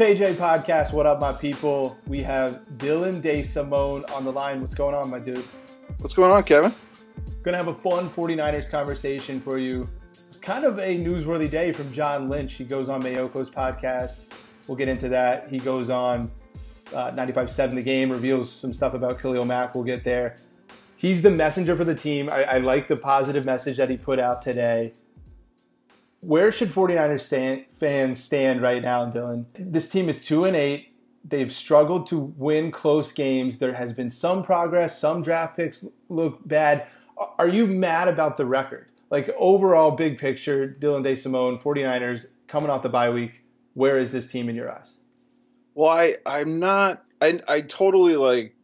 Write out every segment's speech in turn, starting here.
KJ Podcast, what up, my people? We have Dylan De Simone on the line. What's going on, my dude? What's going on, Kevin? Gonna have a fun 49ers conversation for you. It's kind of a newsworthy day from John Lynch. He goes on Maiocco's podcast. We'll get into that. He goes on uh, 95.7 The Game, reveals some stuff about Khalil Mack. We'll get there. He's the messenger for the team. I, I like the positive message that he put out today. Where should 49ers stand, fans stand right now, Dylan? This team is 2 and 8. They've struggled to win close games. There has been some progress, some draft picks look bad. Are you mad about the record? Like overall big picture, Dylan De Simone, 49ers coming off the bye week, where is this team in your eyes? Well, I I'm not I I totally like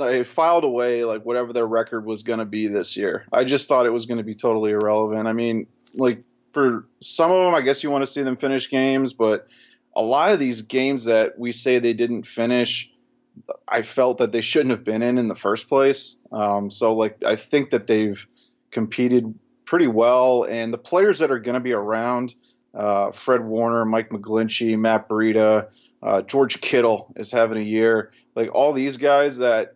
I filed away like whatever their record was going to be this year. I just thought it was going to be totally irrelevant. I mean, like for some of them, I guess you want to see them finish games, but a lot of these games that we say they didn't finish, I felt that they shouldn't have been in in the first place. Um, so like I think that they've competed pretty well, and the players that are going to be around, uh, Fred Warner, Mike McGlinchey, Matt Breida, uh, George Kittle is having a year. Like all these guys that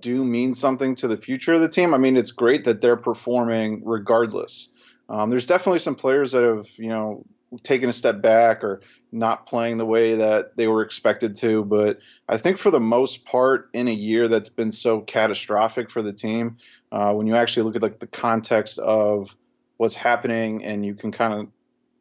do mean something to the future of the team. I mean, it's great that they're performing regardless. Um, there's definitely some players that have, you know, taken a step back or not playing the way that they were expected to. But I think for the most part, in a year that's been so catastrophic for the team, uh, when you actually look at like the context of what's happening and you can kind of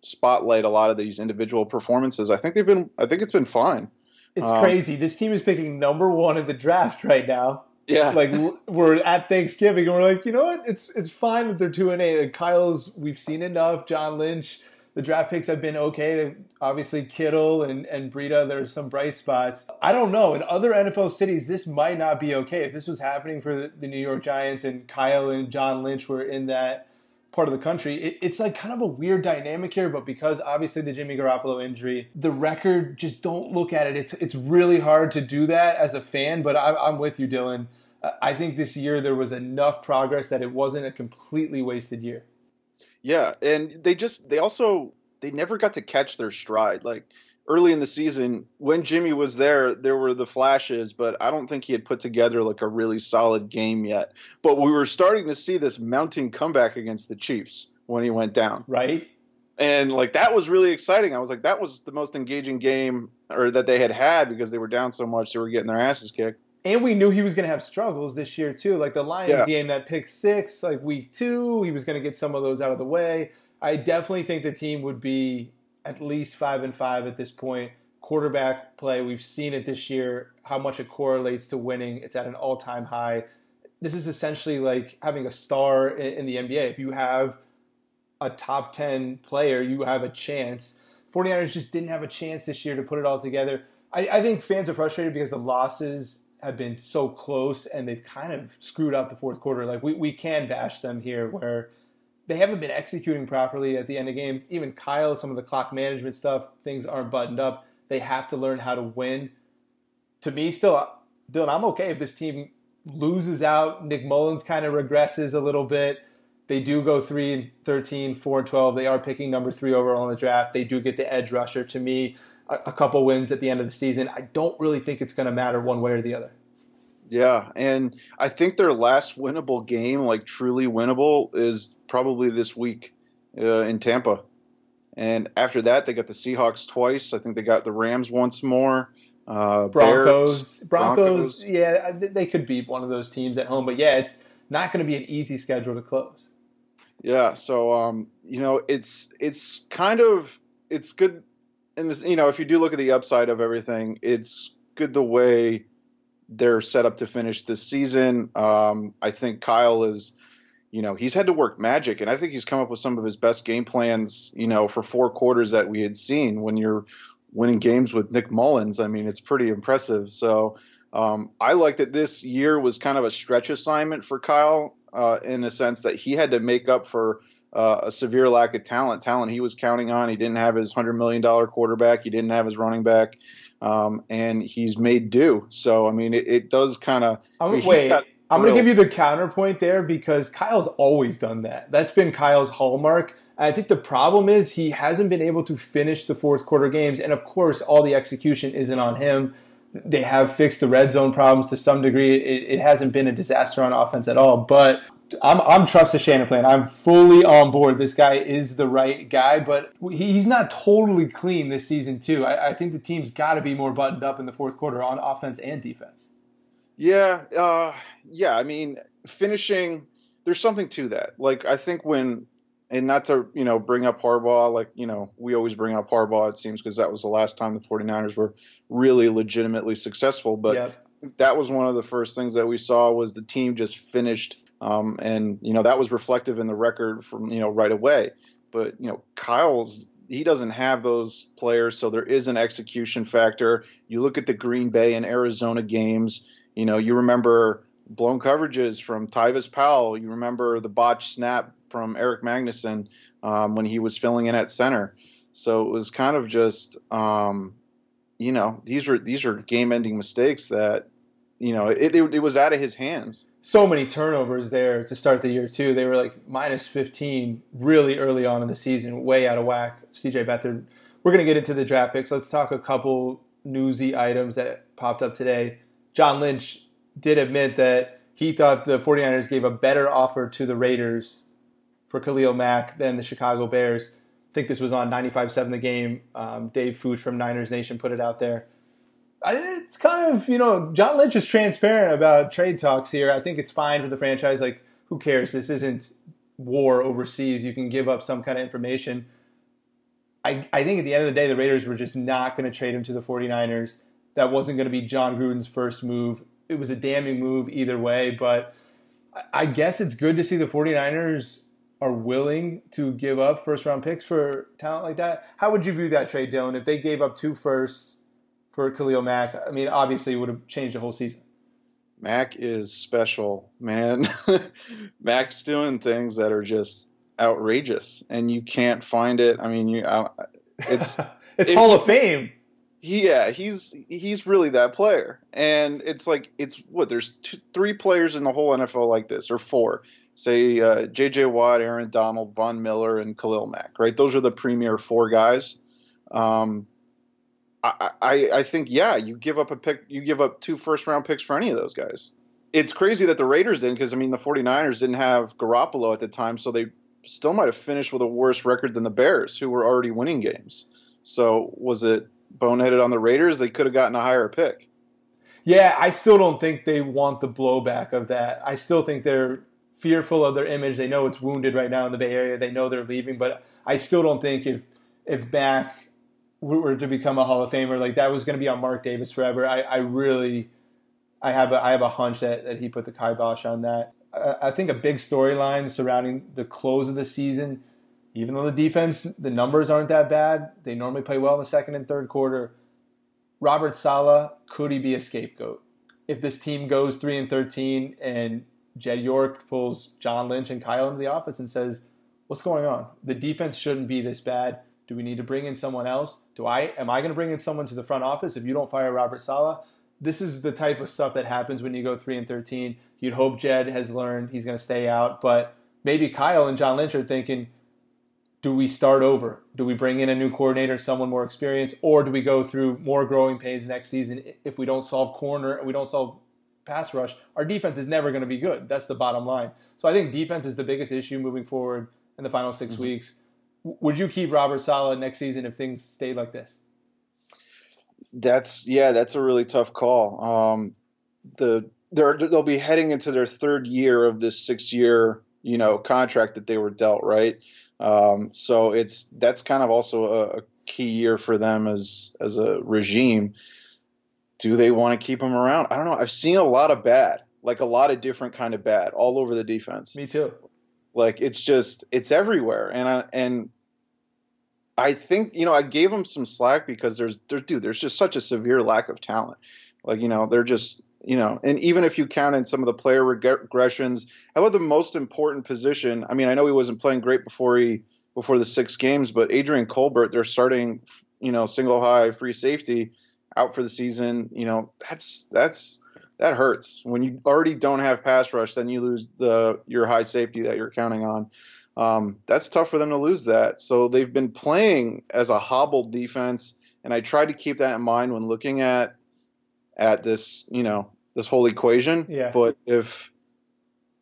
spotlight a lot of these individual performances, I think they've been. I think it's been fine. It's um, crazy. This team is picking number one in the draft right now. Yeah, like we're at Thanksgiving and we're like, you know what? It's it's fine that they're two and eight. Like Kyle's, we've seen enough. John Lynch, the draft picks have been okay. Obviously, Kittle and and Breida, there's some bright spots. I don't know. In other NFL cities, this might not be okay. If this was happening for the, the New York Giants and Kyle and John Lynch were in that part of the country. It, it's like kind of a weird dynamic here, but because obviously the Jimmy Garoppolo injury, the record just don't look at it. It's it's really hard to do that as a fan. But I, I'm with you, Dylan. I think this year there was enough progress that it wasn't a completely wasted year. Yeah, and they just they also they never got to catch their stride. Like early in the season when Jimmy was there, there were the flashes, but I don't think he had put together like a really solid game yet. But we were starting to see this mounting comeback against the Chiefs when he went down. Right. And like that was really exciting. I was like, that was the most engaging game or that they had had because they were down so much they were getting their asses kicked. And we knew he was going to have struggles this year too. Like the Lions yeah. game, that pick six, like week two, he was going to get some of those out of the way. I definitely think the team would be at least five and five at this point. Quarterback play, we've seen it this year, how much it correlates to winning. It's at an all time high. This is essentially like having a star in, the NBA. If you have a top 10 player, you have a chance. 49ers just didn't have a chance this year to put it all together. I, I think fans are frustrated because the losses have been so close and they've kind of screwed up the fourth quarter. Like we, we can bash them here where they haven't been executing properly at the end of games. Even Kyle, some of the clock management stuff, things aren't buttoned up. They have to learn how to win. To me, still, Dylan, I'm okay if this team loses out. Nick Mullens kind of regresses a little bit. They do go 3 and 13, 4 and 12. They are picking number three overall in the draft. They do get the edge rusher. To me, a, a couple wins at the end of the season. I don't really think it's going to matter one way or the other. Yeah, and I think their last winnable game, like truly winnable, is probably this week uh, in Tampa. And after that, they got the Seahawks twice. I think they got the Rams once more. Uh, Broncos, Bears, Broncos, Broncos, yeah, they could beat one of those teams at home, but yeah, it's not going to be an easy schedule to close. Yeah, so um, you know, it's it's kind of it's good, and this you know, if you do look at the upside of everything, it's good the way they're set up to finish this season. Um, I think Kyle is, you know, he's had to work magic, and I think he's come up with some of his best game plans, you know, for four quarters that we had seen. When you're winning games with Nick Mullens, I mean, it's pretty impressive. So um, I like that this year was kind of a stretch assignment for Kyle uh, in a sense that he had to make up for. Uh, a severe lack of talent, talent he was counting on. He didn't have his hundred million dollar quarterback. He didn't have his running back um, and he's made do. So I mean, it, it does kind of. wait, got, I'm going to give you the counterpoint there because Kyle's always done that. That's been Kyle's hallmark. I think the problem is he hasn't been able to finish the fourth quarter games, and of course, all the execution isn't on him. They have fixed the red zone problems to some degree. It, it hasn't been a disaster on offense at all, but I'm I'm trust the Shanahan plan. I'm fully on board. This guy is the right guy, but he's not totally clean this season too. I, I think the team's got to be more buttoned up in the fourth quarter on offense and defense. Yeah, uh, yeah. I mean, finishing. There's something to that. Like I think when, and not to you know bring up Harbaugh, like you know we always bring up Harbaugh. It seems because that was the last time the 49ers were really legitimately successful. But yep. that was one of the first things that we saw was the team just finished um, and you know that was reflective in the record from you know right away. But you know Kyle's he doesn't have those players, so there is an execution factor. You look at the Green Bay and Arizona games. You know you remember blown coverages from Tyvis Powell. You remember the botched snap from Erik Magnuson um, when he was filling in at center. So it was kind of just, um, you know, these are these are game-ending mistakes that, you know, it, it, it was out of his hands so many turnovers there to start the year too. They were like minus 15 really early on in the season, way out of whack. CJ Beathard. We're gonna get into the draft picks. Let's talk a couple newsy items that popped up today. John Lynch did admit that he thought the 49ers gave a better offer to the Raiders for Khalil Mack than the Chicago Bears. I think this was on 95.7 The Game. Um, Dave Fouch from Niners Nation put it out there it's kind of you know John Lynch is transparent about trade talks here. I think it's fine for the franchise. Like, who cares? This isn't war overseas. You can give up some kind of information. I, I think at the end of the day, the Raiders were just not going to trade him to the 49ers. That wasn't going to be John Gruden's first move. It was a damning move either way, but I guess it's good to see the 49ers are willing to give up first round picks for talent like that. How would you view that trade, Dylan? If they gave up two firsts for Khalil Mack. I mean, obviously, it would have changed the whole season. Mack is special, man. Mack's doing things that are just outrageous, and you can't find it. I mean, you, uh, it's it's Hall of Fame. Yeah, he's he's really that player, and it's like it's what there's two, three players in the whole NFL like this, or four. Say uh, J.J. Watt, Aaron Donald, Von Miller, and Khalil Mack. Right, those are the premier four guys. Um, I, I, think yeah, you give up a pick, you give up two first round picks for any of those guys. It's crazy that the Raiders didn't because I mean the 49ers didn't have Garoppolo at the time, so they still might have finished with a worse record than the Bears, who were already winning games. So was it boneheaded on the Raiders? They could have gotten a higher pick. Yeah, I still don't think they want the blowback of that. I still think they're fearful of their image. They know it's wounded right now in the Bay Area. They know they're leaving, but I still don't think if if Mack were to become a Hall of Famer, like that was going to be on Mark Davis forever. I, I really, I have a, I have a hunch that, that he put the kibosh on that. I, I think a big storyline surrounding the close of the season, even though the defense, the numbers aren't that bad, they normally play well in the second and third quarter. Robert Saleh, could he be a scapegoat? If this team goes three and thirteen and Jed York pulls John Lynch and Kyle into the office and says, "What's going on? The defense shouldn't be this bad." Do we need to bring in someone else? Do I am I going to bring in someone to the front office if you don't fire Robert Saleh? This is the type of stuff that happens when you go three and thirteen. You'd hope Jed has learned he's going to stay out, but maybe Kyle and John Lynch are thinking, do we start over? Do we bring in a new coordinator, someone more experienced, or do we go through more growing pains next season if we don't solve corner and we don't solve pass rush? Our defense is never going to be good. That's the bottom line. So I think defense is the biggest issue moving forward in the final 6 mm-hmm. weeks would you keep Robert Saleh next season if things stayed like this? That's yeah, that's a really tough call. Um, the they're, they'll be heading into their third year of this six-year you know contract that they were dealt, right? Um, so it's that's kind of also a, a key year for them as as a regime. Do they want to keep him around? I don't know. I've seen a lot of bad, like a lot of different kind of bad, all over the defense. Me too. Like it's just it's everywhere, and I, and I think you know I gave them some slack because there's there, dude there's just such a severe lack of talent. Like you know they're just you know, and even if you count in some of the player regressions, how about the most important position? I mean, I know he wasn't playing great before he before the six games, but Adrian Colbert, they're starting, you know, single high free safety out for the season. You know, that's that's that hurts when you already don't have pass rush. Then you lose the your high safety that you're counting on. Um, that's tough for them to lose that. So they've been playing as a hobbled defense, and I try to keep that in mind when looking at at this, you know, this whole equation. Yeah. But if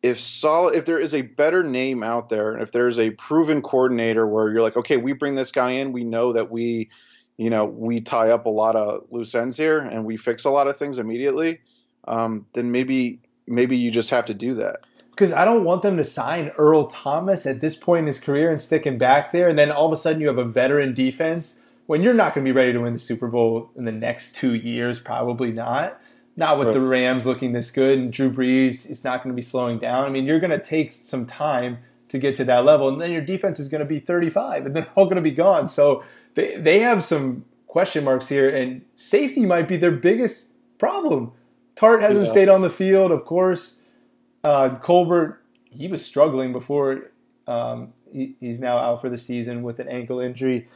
if solid, if there is a better name out there, and if there's a proven coordinator where you're like, okay, we bring this guy in, we know that we, you know, we tie up a lot of loose ends here and we fix a lot of things immediately um, then maybe maybe you just have to do that. Because I don't want them to sign Earl Thomas at this point in his career and stick him back there, and then all of a sudden you have a veteran defense when you're not going to be ready to win the Super Bowl in the next two years. Probably not. Not with right. the Rams looking this good, and Drew Brees is not going to be slowing down. I mean, you're going to take some time to get to that level, and then your defense is going to be 35, and they're all going to be gone. So they they have some question marks here, and safety might be their biggest problem. Tartt hasn't yeah. stayed on the field, of course. Uh, Colbert, he was struggling before. Um, he, he's now out for the season with an ankle injury.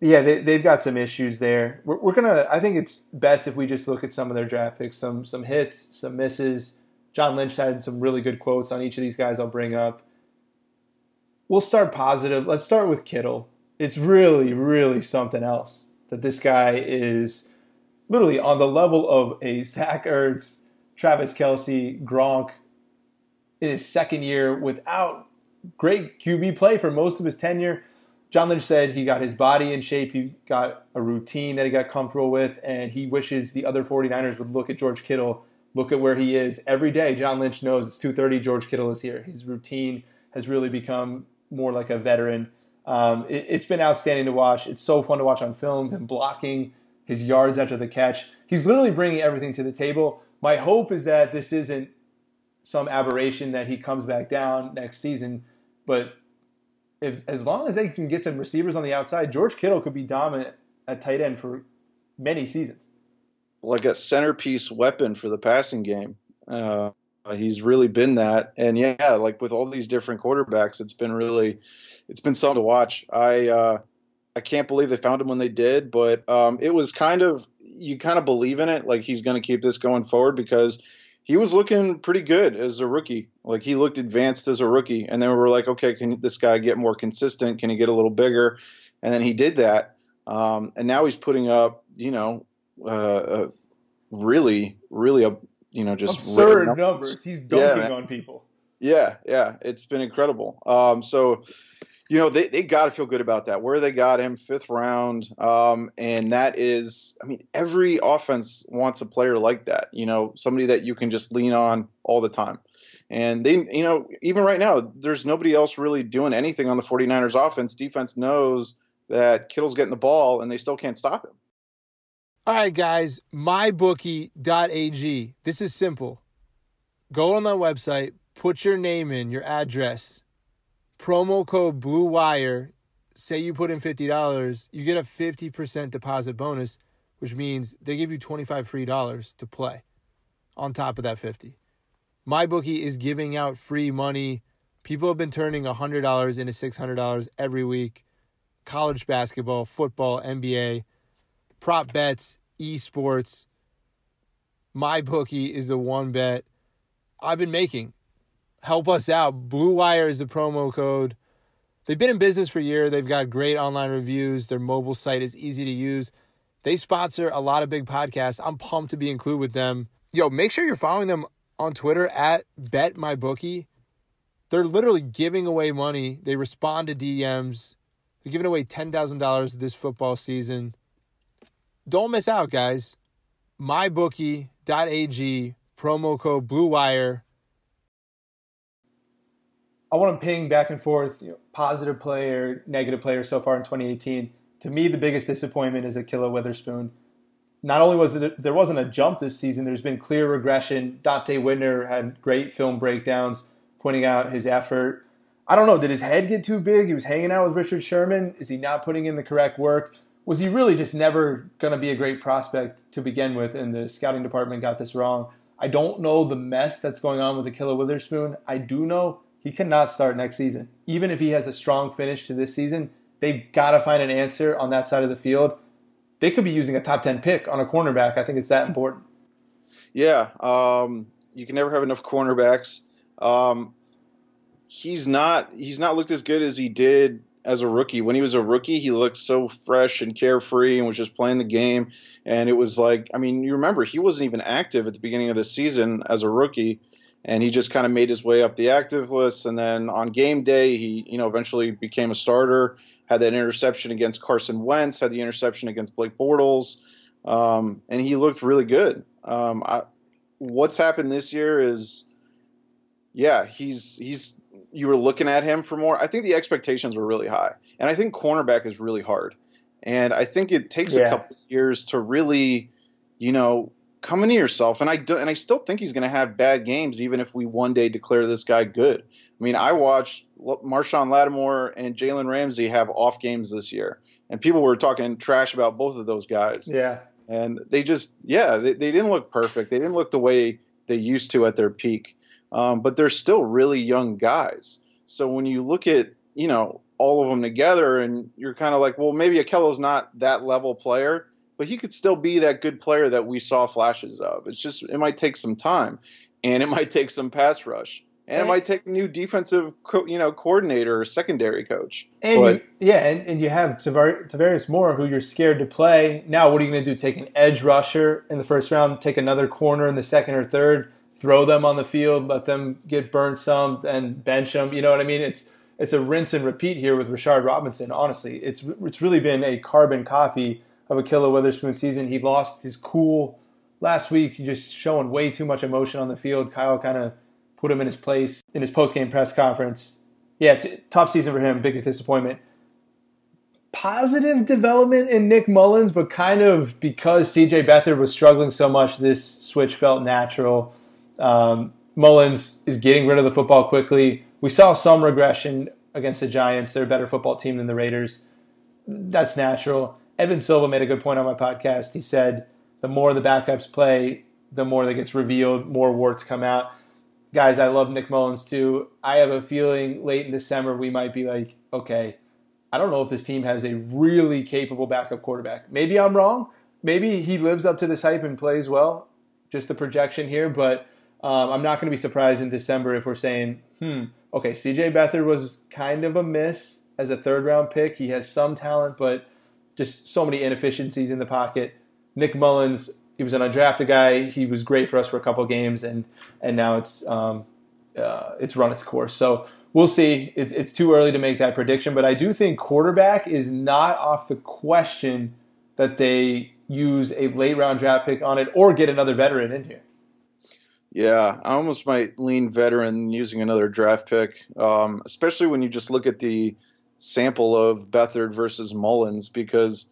Yeah, they, have got some issues there. We're, we're, gonna. I think it's best if we just look at some of their draft picks, some some hits, some misses. John Lynch had some really good quotes on each of these guys. I'll bring up. We'll start positive. Let's start with Kittle. It's really, really something else that this guy is literally on the level of a Zach Ertz, Travis Kelce, Gronk in his second year without great QB play for most of his tenure. John Lynch said he got his body in shape, he got a routine that he got comfortable with, and he wishes the other 49ers would look at George Kittle, look at where he is every day. John Lynch knows it's 2:30, George Kittle is here. His routine has really become more like a veteran. Um, it, has been outstanding to watch. It's so fun to watch on film. Him blocking, his yards after the catch. He's literally bringing everything to the table. My hope is that this isn't some aberration that he comes back down next season, but if as long as they can get some receivers on the outside, George Kittle could be dominant at tight end for many seasons. Like a centerpiece weapon for the passing game. Uh, he's really been that, and yeah, like with all these different quarterbacks, it's been really, it's been something to watch. I uh, I can't believe they found him when they did, but um, it was kind of you kind of believe in it, like he's going to keep this going forward because he was looking pretty good as a rookie. Like he looked advanced as a rookie, and then we were like, okay, can this guy get more consistent? Can he get a little bigger? And then he did that, um, and now he's putting up, you know, uh, uh, really, really a you know just absurd numbers. numbers. He's dunking yeah, on people. Yeah, yeah, it's been incredible. Um, so you know, they, they got to feel good about that. Where they got him, fifth round. Um, and that is, I mean, every offense wants a player like that, you know, somebody that you can just lean on all the time. And they, you know, even right now, there's nobody else really doing anything on the 49ers offense. Defense knows that Kittle's getting the ball and they still can't stop him. All right, guys, mybookie.ag. This is simple. Go on that website, put your name in, your address, promo code Blue Wire. Say you put in $50, you get a 50% deposit bonus, which means they give you 25 free dollars to play on top of that fifty. My bookie is giving out free money. People have been turning $100 into $600 every week. College basketball, football, NBA, prop bets, esports. My bookie is the one bet I've been making. Help us out. Blue Wire is the promo code. They've been in business for a year. They've got great online reviews. Their mobile site is easy to use. They sponsor a lot of big podcasts. I'm pumped to be included with them. Yo, make sure you're following them on Twitter at BetMyBookie. They're literally giving away money. They respond to DMs. They're giving away $10,000 this football season. Don't miss out, guys. MyBookie.ag, promo code Blue Wire. I want to ping back and forth, you know, positive player, negative player so far in 2018. To me, the biggest disappointment is Ahkello Witherspoon. Not only was it there wasn't a jump this season, there's been clear regression. Donte Whitner had great film breakdowns pointing out his effort. I don't know, did his head get too big? He was hanging out with Richard Sherman. Is he not putting in the correct work? Was he really just never going to be a great prospect to begin with? And the scouting department got this wrong. I don't know the mess that's going on with Ahkello Witherspoon. I do know he cannot start next season. Even if he has a strong finish to this season, they've got to find an answer on that side of the field. They could be using a top 10 pick on a cornerback. I think it's that important. Yeah. Um, you can never have enough cornerbacks. Um, he's not he's not looked as good as he did as a rookie. When he was a rookie, he looked so fresh and carefree and was just playing the game. And it was like, I mean, you remember he wasn't even active at the beginning of the season as a rookie and he just kind of made his way up the active list. And then on game day, he you know eventually became a starter. Had that interception against Carson Wentz. Had the interception against Blake Bortles, um, and he looked really good. Um, I, what's happened this year is, yeah, he's he's you were looking at him for more. I think the expectations were really high, and I think cornerback is really hard. And I think it takes yeah. a couple years to really, you know, come to yourself. And I do, and I still think he's going to have bad games, even if we one day declare this guy good. I mean, I watched Marshon Lattimore and Jalen Ramsey have off games this year, and people were talking trash about both of those guys. Yeah, and they just, yeah, they, they didn't look perfect. They didn't look the way they used to at their peak, um, but they're still really young guys. So when you look at, you know, all of them together, and you're kind of like, well, maybe Ahkello's not that level player but he could still be that good player that we saw flashes of. It's just it might take some time, and it might take some pass rush, and, and it might take a new defensive, co- you know, coordinator or secondary coach. And but, you, yeah, and, and you have Tavar- Moore, who you're scared to play. Now, what are you going to do? Take an edge rusher in the first round, take another corner in the second or third, throw them on the field, let them get burnt some, and bench them. You know what I mean? It's it's a rinse and repeat here with Rashard Robinson. Honestly, it's it's really been a carbon copy of Ahkello Witherspoon season. He lost his cool last week, just showing way too much emotion on the field. Kyle kind of put him in his place in his post game press conference. Yeah, it's a tough season for him, biggest disappointment. Positive development in Nick Mullens, but kind of because CJ Beathard was struggling so much, this switch felt natural. Um, Mullens is getting rid of the football quickly. We saw some regression against the Giants. They're a better football team than the Raiders. That's natural. Evan Silva made a good point on my podcast. He said the more the backups play, the more that gets revealed, more warts come out. Guys, I love Nick Mullens too. I have a feeling late in December we might be like, okay, I don't know if this team has a really capable backup quarterback. Maybe I'm wrong. Maybe he lives up to this hype and plays well. Just a projection here, but um, I'm not going to be surprised in December if we're saying, hmm, okay, CJ Beathard was kind of a miss as a third round pick. He has some talent, but just so many inefficiencies in the pocket. Nick Mullens, he was an undrafted guy. He was great for us for a couple games, and and now it's um, uh, it's run its course. So we'll see. It's it's too early to make that prediction, but I do think quarterback is not off the question that they use a late round draft pick on it or get another veteran in here. Yeah, I almost might lean veteran using another draft pick, um, especially when you just look at the sample of Beathard versus Mullens because,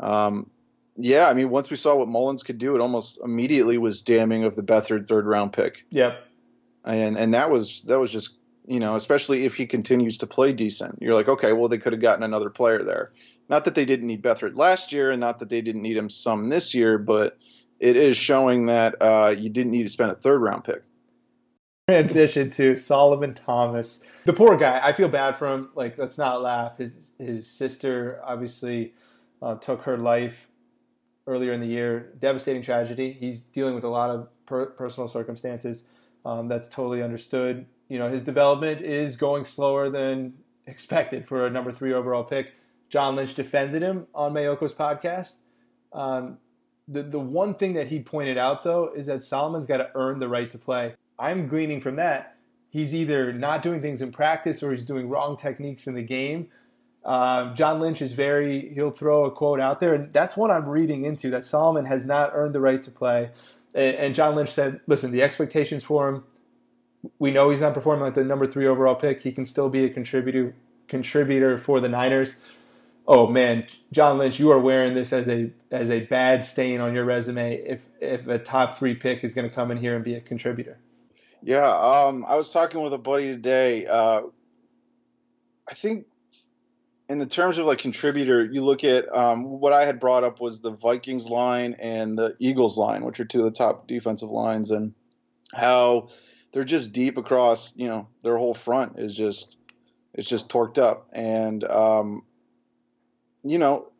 um, yeah, I mean, once we saw what Mullens could do, it almost immediately was damning of the Beathard third round pick. Yep. And and that was that was just you know, especially if he continues to play decent. You're like, okay, well, they could have gotten another player there. Not that they didn't need Beathard last year, and not that they didn't need him some this year, but it is showing that uh, you didn't need to spend a third round pick. Transition to Solomon Thomas, the poor guy. I feel bad for him. Like, let's not laugh. His his sister obviously uh, took her life earlier in the year. Devastating tragedy. He's dealing with a lot of per- personal circumstances. Um, that's totally understood. You know, his development is going slower than expected for a number three overall pick. John Lynch defended him on Maiocco's podcast. Um, the the one thing that he pointed out though is that Solomon's got to earn the right to play. I'm gleaning from that he's either not doing things in practice or he's doing wrong techniques in the game. Uh, John Lynch is very he'll throw a quote out there, and that's what I'm reading into that Solomon has not earned the right to play. And, and John Lynch said, "Listen, the expectations for him." We know he's not performing like the number three overall pick. He can still be a contributor contributor for the Niners oh man, John Lynch, you are wearing this as a as a bad stain on your resume if if a top three pick is going to come in here and be a contributor. Yeah, um, I was talking with a buddy today. Uh, I think in the terms of like contributor, you look at um, what I had brought up was the Vikings line and the Eagles line, which are two of the top defensive lines, and how they're just deep across. You know, their whole front is just it's just torqued up, and um, you know,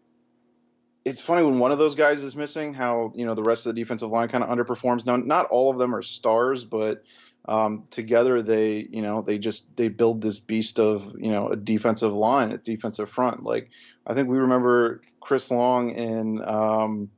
it's funny when one of those guys is missing, how you know the rest of the defensive line kind of underperforms. Now, not all of them are stars, but um, together they, you know, they just they build this beast of you know a defensive line, a defensive front. Like I think we remember Chris Long in um,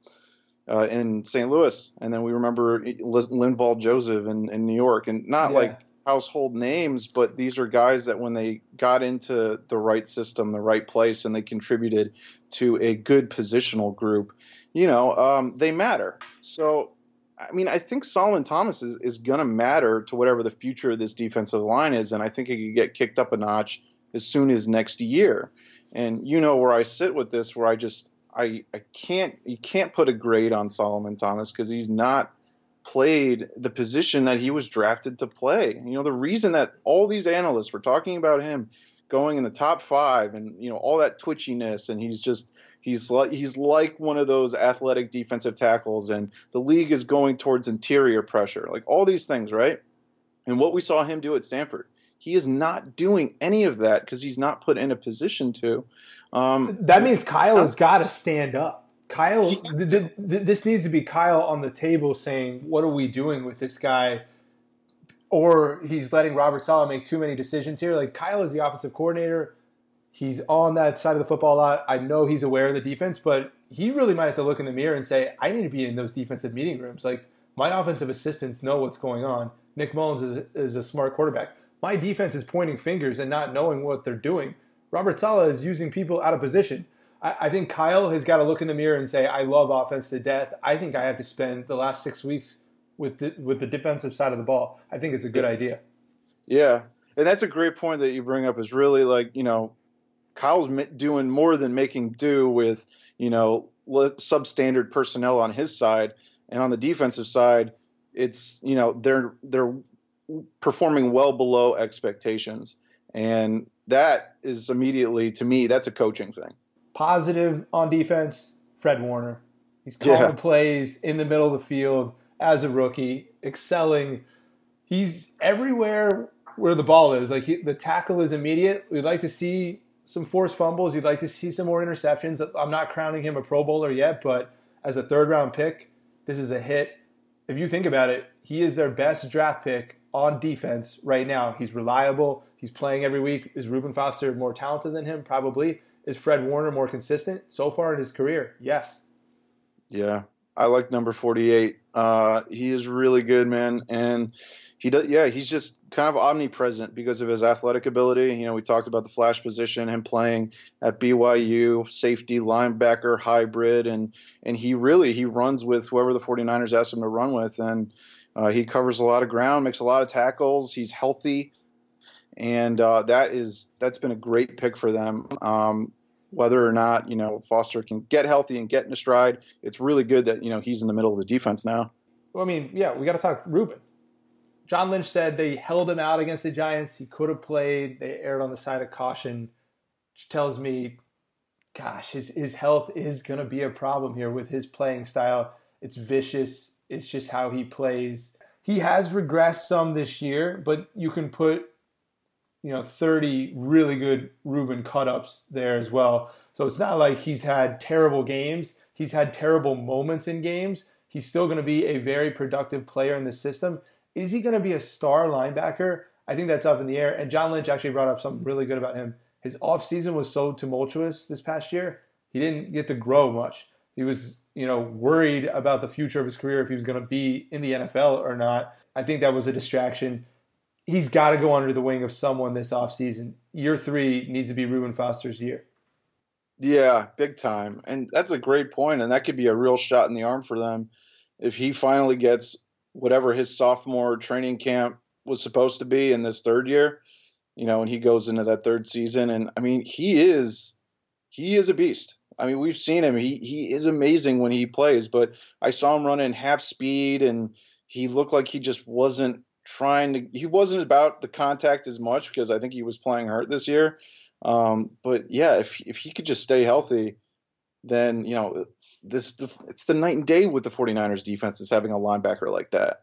uh, in St. Louis, and then we remember Linval Joseph in, in New York, and not yeah. like household names, but these are guys that when they got into the right system, the right place, and they contributed to a good positional group, you know, um, they matter. So, I mean, I think Solomon Thomas is, is going to matter to whatever the future of this defensive line is, and I think he could get kicked up a notch as soon as next year. And you know where I sit with this, where I just I, I can't you can't put a grade on Solomon Thomas because he's not played the position that he was drafted to play. You know, the reason that all these analysts were talking about him going in the top five and you know all that twitchiness and he's just he's like he's like one of those athletic defensive tackles and the league is going towards interior pressure like all these things right and what we saw him do at stanford he is not doing any of that because he's not put in a position to um, that means kyle has got to stand up Kyle, th- th- this needs to be Kyle on the table saying, "What are we doing with this guy?" Or he's letting Robert Saleh make too many decisions here. Like Kyle is the offensive coordinator. He's on that side of the football a lot. I know he's aware of the defense, but he really might have to look in the mirror and say, "I need to be in those defensive meeting rooms." Like my offensive assistants know what's going on. Nick Mullens is, is a smart quarterback. My defense is pointing fingers and not knowing what they're doing. Robert Saleh is using people out of position. I, I think Kyle has got to look in the mirror and say, I love offense to death. I think I have to spend the last six weeks with the, with the defensive side of the ball. I think it's a good idea. Yeah. And that's a great point that you bring up is really like, you know, Kyle's doing more than making do with, you know, substandard personnel on his side. And on the defensive side, it's, you know, they're, they're performing well below expectations. And that is immediately, to me, that's a coaching thing. Positive on defense, Fred Warner. He's calling yeah. plays in the middle of the field as a rookie, excelling. He's everywhere where the ball is. Like he, the tackle is immediate. We'd like to see some forced fumbles. You'd like to see some more interceptions. I'm not crowning him a Pro Bowler yet, but as a third round pick, this is a hit. If you think about it, he is their best draft pick on defense right now. He's reliable. He's playing every week. Is Reuben Foster more talented than him? Probably. Is Fred Warner more consistent so far in his career? Yes. Yeah, I like number 48. Uh, he is really good, man, and he does. Yeah, he's just kind of omnipresent because of his athletic ability. You know, we talked about the flash position, him playing at BYU, safety, linebacker, hybrid, and and he really he runs with whoever the 49ers ask him to run with, and uh, he covers a lot of ground, makes a lot of tackles. He's healthy and uh, that is that's been a great pick for them. Um, whether or not you know Foster can get healthy and get in a stride, it's really good that you know he's in the middle of the defense now. Well, I mean, yeah, we got to talk Reuben. John Lynch said they held him out against the Giants. He could have played. They erred on the side of caution, which tells me, gosh, his his health is going to be a problem here with his playing style. It's vicious. It's just how he plays. He has regressed some this year, but you can put you know 30 really good Reuben cut-ups there as well. So it's not like he's had terrible games. He's had terrible moments in games. He's still going to be a very productive player in the system. Is he going to be a star linebacker? I think that's up in the air. And John Lynch actually brought up something really good about him. His offseason was so tumultuous this past year. He didn't get to grow much. He was, you know, worried about the future of his career if he was going to be in the NFL or not. I think that was a distraction. He's got to go under the wing of someone this offseason. Year three needs to be Reuben Foster's year. Yeah, big time. And that's a great point, and that could be a real shot in the arm for them if he finally gets whatever his sophomore training camp was supposed to be in this third year, you know, and he goes into that third season. And I mean, he is he is a beast. I mean, we've seen him. He he is amazing when he plays, but I saw him running half speed and he looked like he just wasn't trying to he wasn't about the contact as much because I think he was playing hurt this year. Um, but yeah, if if he could just stay healthy, then you know this it's the night and day with the 49ers defense is having a linebacker like that.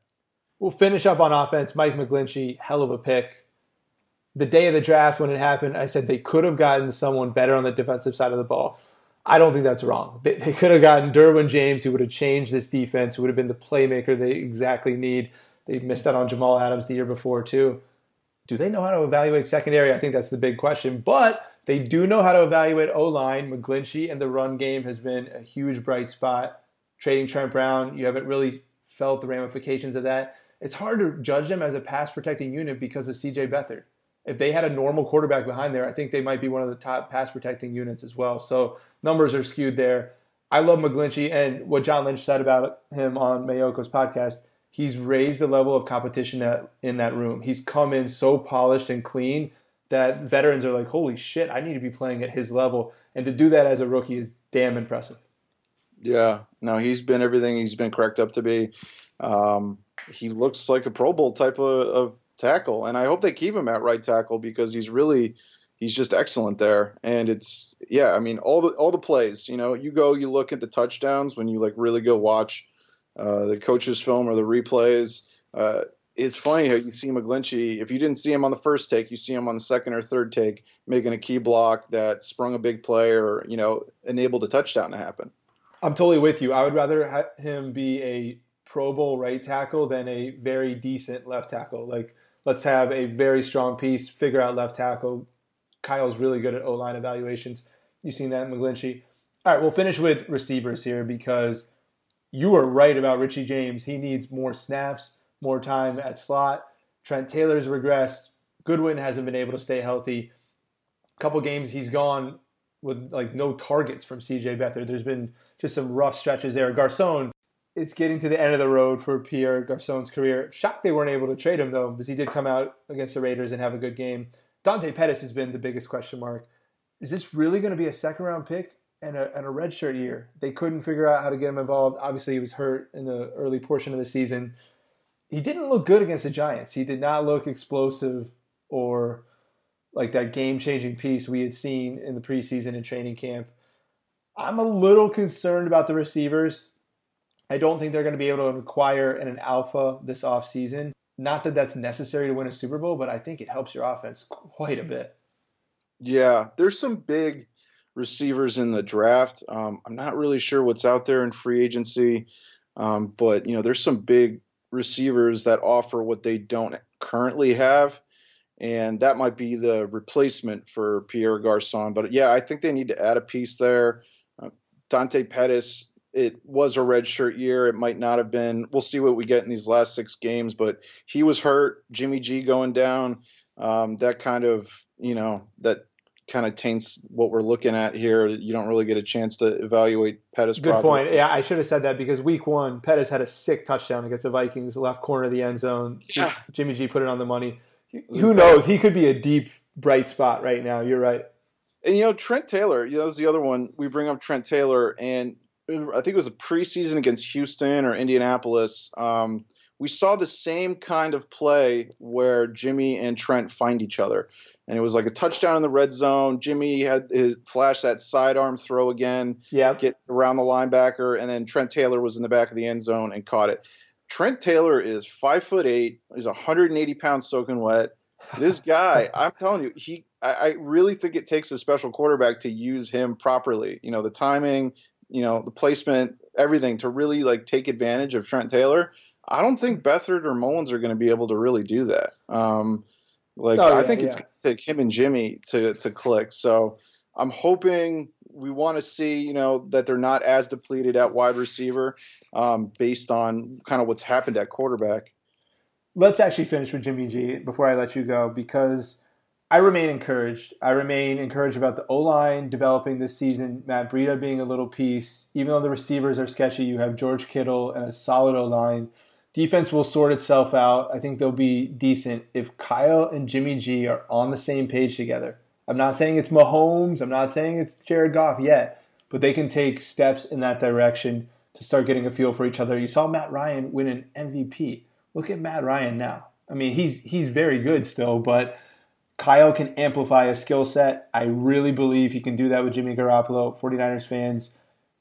We'll finish up on offense. Mike McGlinchey, hell of a pick. The day of the draft when it happened, I said they could have gotten someone better on the defensive side of the ball. I don't think that's wrong. They, they could have gotten Derwin James, who would have changed this defense, who would have been the playmaker they exactly need. They missed out on Jamal Adams the year before, too. Do they know how to evaluate secondary? I think that's the big question. But they do know how to evaluate O line. McGlinchey and the run game has been a huge bright spot. Trading Trent Brown, you haven't really felt the ramifications of that. It's hard to judge them as a pass protecting unit because of CJ Beathard. If they had a normal quarterback behind there, I think they might be one of the top pass protecting units as well. So numbers are skewed there. I love McGlinchey and what John Lynch said about him on Maiocco's podcast. He's raised the level of competition at, in that room. He's come in so polished and clean that veterans are like, holy shit, I need to be playing at his level. And to do that as a rookie is damn impressive. Yeah, no, he's been everything he's been cracked up to be. Um, he looks like a Pro Bowl type of, of, tackle, and I hope they keep him at right tackle because he's really he's just excellent there. And it's yeah, I mean all the all the plays. You know, you go, you look at the touchdowns when you like really go watch uh, the coaches' film or the replays. Uh, it's funny how you see McGlinchey. If you didn't see him on the first take, you see him on the second or third take making a key block that sprung a big play or you know enabled a touchdown to happen. I'm totally with you. I would rather have him be a Pro Bowl right tackle than a very decent left tackle. Like let's have a very strong piece, figure out left tackle. Kyle's really good at O line evaluations. You've seen that in McGlinchey. All right, we'll finish with receivers here because you were right about Richie James. He needs more snaps more time at slot. Trent Taylor's regressed. Goodwin hasn't been able to stay healthy. A couple games he's gone with like no targets from CJ Beathard. There's been just some rough stretches there. Garcon, it's getting to the end of the road for Pierre Garcon's career. Shocked they weren't able to trade him though, because he did come out against the Raiders and have a good game. Dante Pettis has been the biggest question mark. Is this really going to be a second round pick and a, and a redshirt year? They couldn't figure out how to get him involved. Obviously, he was hurt in the early portion of the season he didn't look good against the Giants. He did not look explosive or like that game changing piece we had seen in the preseason and training camp. I'm a little concerned about the receivers. I don't think they're going to be able to acquire an alpha this offseason. Not that that's necessary to win a Super Bowl, but I think it helps your offense quite a bit. Yeah, there's some big receivers in the draft. Um, I'm not really sure what's out there in free agency, um, but you know, there's some big receivers that offer what they don't currently have. And that might be the replacement for Pierre Garcon. But yeah, I think they need to add a piece there. Uh, Dante Pettis, it was a red shirt year. It might not have been. We'll see what we get in these last six games. But he was hurt. Jimmy G going down. Um, that kind of, you know, that kind of taints what we're looking at here. You don't really get a chance to evaluate Pettis. Good point. Yeah, I should have said that because week one, Pettis had a sick touchdown against the Vikings, left corner of the end zone. Yeah. Jimmy G put it on the money. Who knows? He could be a deep bright spot right now. You're right. And you know Trent Taylor, you know, was the other one. We bring up Trent Taylor, and I think it was a preseason against Houston or Indianapolis. Um, we saw the same kind of play where Jimmy and Trent find each other, and it was like a touchdown in the red zone. Jimmy had his flash that sidearm throw again, yeah, get around the linebacker, and then Trent Taylor was in the back of the end zone and caught it. Trent Taylor is five foot eight. He's 180 pounds soaking wet. This guy, I'm telling you, he. I, I really think it takes a special quarterback to use him properly. You know, the timing, you know, the placement, everything to really like take advantage of Trent Taylor. I don't think Beathard or Mullens are going to be able to really do that. Um, like oh, yeah, I think yeah. it's going to take him and Jimmy to to click. So I'm hoping we want to see, you know, that they're not as depleted at wide receiver, um, based on kind of what's happened at quarterback. Let's actually finish with Jimmy G before I let you go because I remain encouraged. I remain encouraged about the O line developing this season. Matt Breida being a little piece. Even though the receivers are sketchy, you have George Kittle and a solid O line. Defense will sort itself out. I think they'll be decent if Kyle and Jimmy G are on the same page together. I'm not saying it's Mahomes. I'm not saying it's Jared Goff yet, but they can take steps in that direction to start getting a feel for each other. You saw Matt Ryan win an MVP. Look at Matt Ryan now. I mean, he's he's very good still, but Kyle can amplify a skill set. I really believe he can do that with Jimmy Garoppolo. 49ers fans,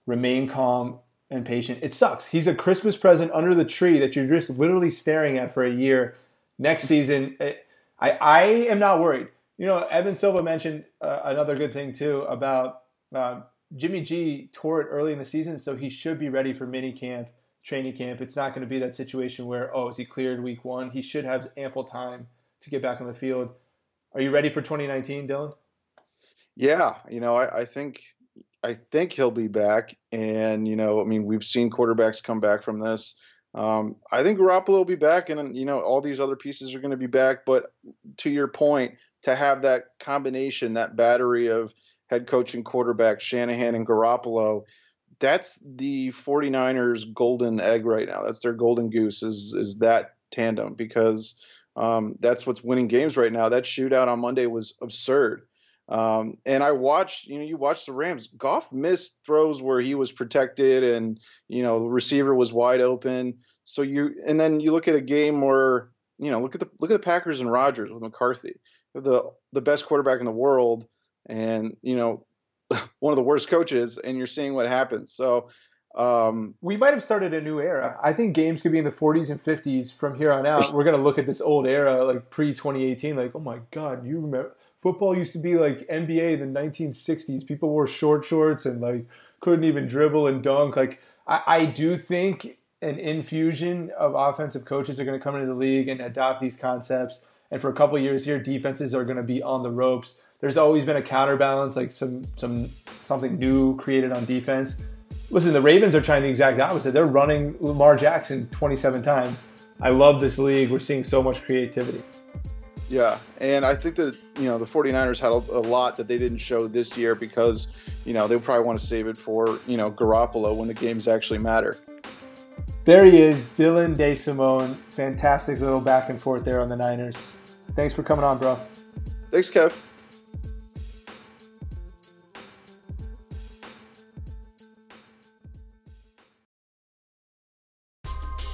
remain calm and patient. It sucks. He's a Christmas present under the tree that you're just literally staring at for a year. Next season, eh, I, I am not worried. You know, Evan Silva mentioned uh, another good thing too about uh, Jimmy G tore it early in the season, so he should be ready for mini camp, training camp. It's not going to be that situation where, oh, is he cleared week one? He should have ample time to get back on the field. Are you ready for 2019, Dylan? Yeah, you know, I, I think I think he'll be back, and you know, I mean, we've seen quarterbacks come back from this. Um, I think Garoppolo will be back, and you know, all these other pieces are going to be back. But to your point, to have that combination, that battery of head coach and quarterback, Shanahan and Garoppolo, that's the 49ers golden egg right now. That's their golden goose is is that tandem because um, that's what's winning games right now. That shootout on Monday was absurd. Um, and I watched, you know, you watched the Rams. Goff missed throws where he was protected, and you know the receiver was wide open. So you, and then you look at a game where, you know, look at the look at the Packers and Rodgers with McCarthy, the the best quarterback in the world, and you know, one of the worst coaches, and you're seeing what happens. So um, we might have started a new era. I think games could be in the 40s and 50s from here on out. We're going to look at this old era, like pre 2018, like, oh my God, you remember football used to be like NBA in the 1960s. People wore short shorts and like couldn't even dribble and dunk. Like, I, I do think an infusion of offensive coaches are going to come into the league and adopt these concepts. And for a couple years here, defenses are going to be on the ropes. There's always been a counterbalance, like some some something new created on defense Listen, the Ravens are trying the exact opposite. They're running Lamar Jackson 27 times. I love this league. We're seeing so much creativity. Yeah, and I think that you know the 49ers had a, a, lot that they didn't show this year because you know they probably want to save it for you know Garoppolo when the games actually matter. There he is, Dylan DeSimone. Fantastic little back and forth there on the Niners. Thanks for coming on, bro. Thanks, Kev.